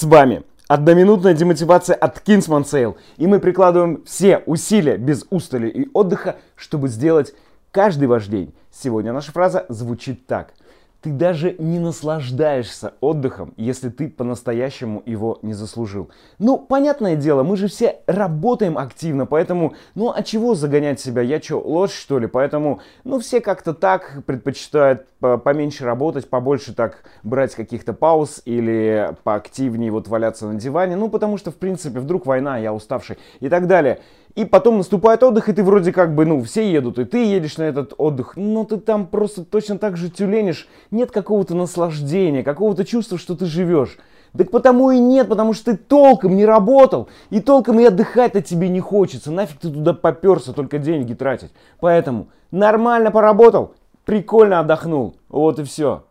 С вами одноминутная демотивация от Kingsman Sale. И мы прикладываем все усилия без устали и отдыха, чтобы сделать каждый ваш день. Сегодня наша фраза звучит так – ты даже не наслаждаешься отдыхом, если ты по-настоящему его не заслужил. Ну, понятное дело, мы же все работаем активно, поэтому, ну, а чего загонять себя? Я что, ложь, что ли? Поэтому, ну, все как-то так предпочитают поменьше работать, побольше так брать каких-то пауз или поактивнее вот валяться на диване. Ну, потому что, в принципе, вдруг война, я уставший и так далее. И потом наступает отдых, и ты вроде как бы, ну, все едут, и ты едешь на этот отдых, но ты там просто точно так же тюленишь. Нет какого-то наслаждения, какого-то чувства, что ты живешь. Так потому и нет, потому что ты толком не работал, и толком и отдыхать-то тебе не хочется. Нафиг ты туда поперся только деньги тратить. Поэтому нормально поработал, прикольно отдохнул. Вот и все.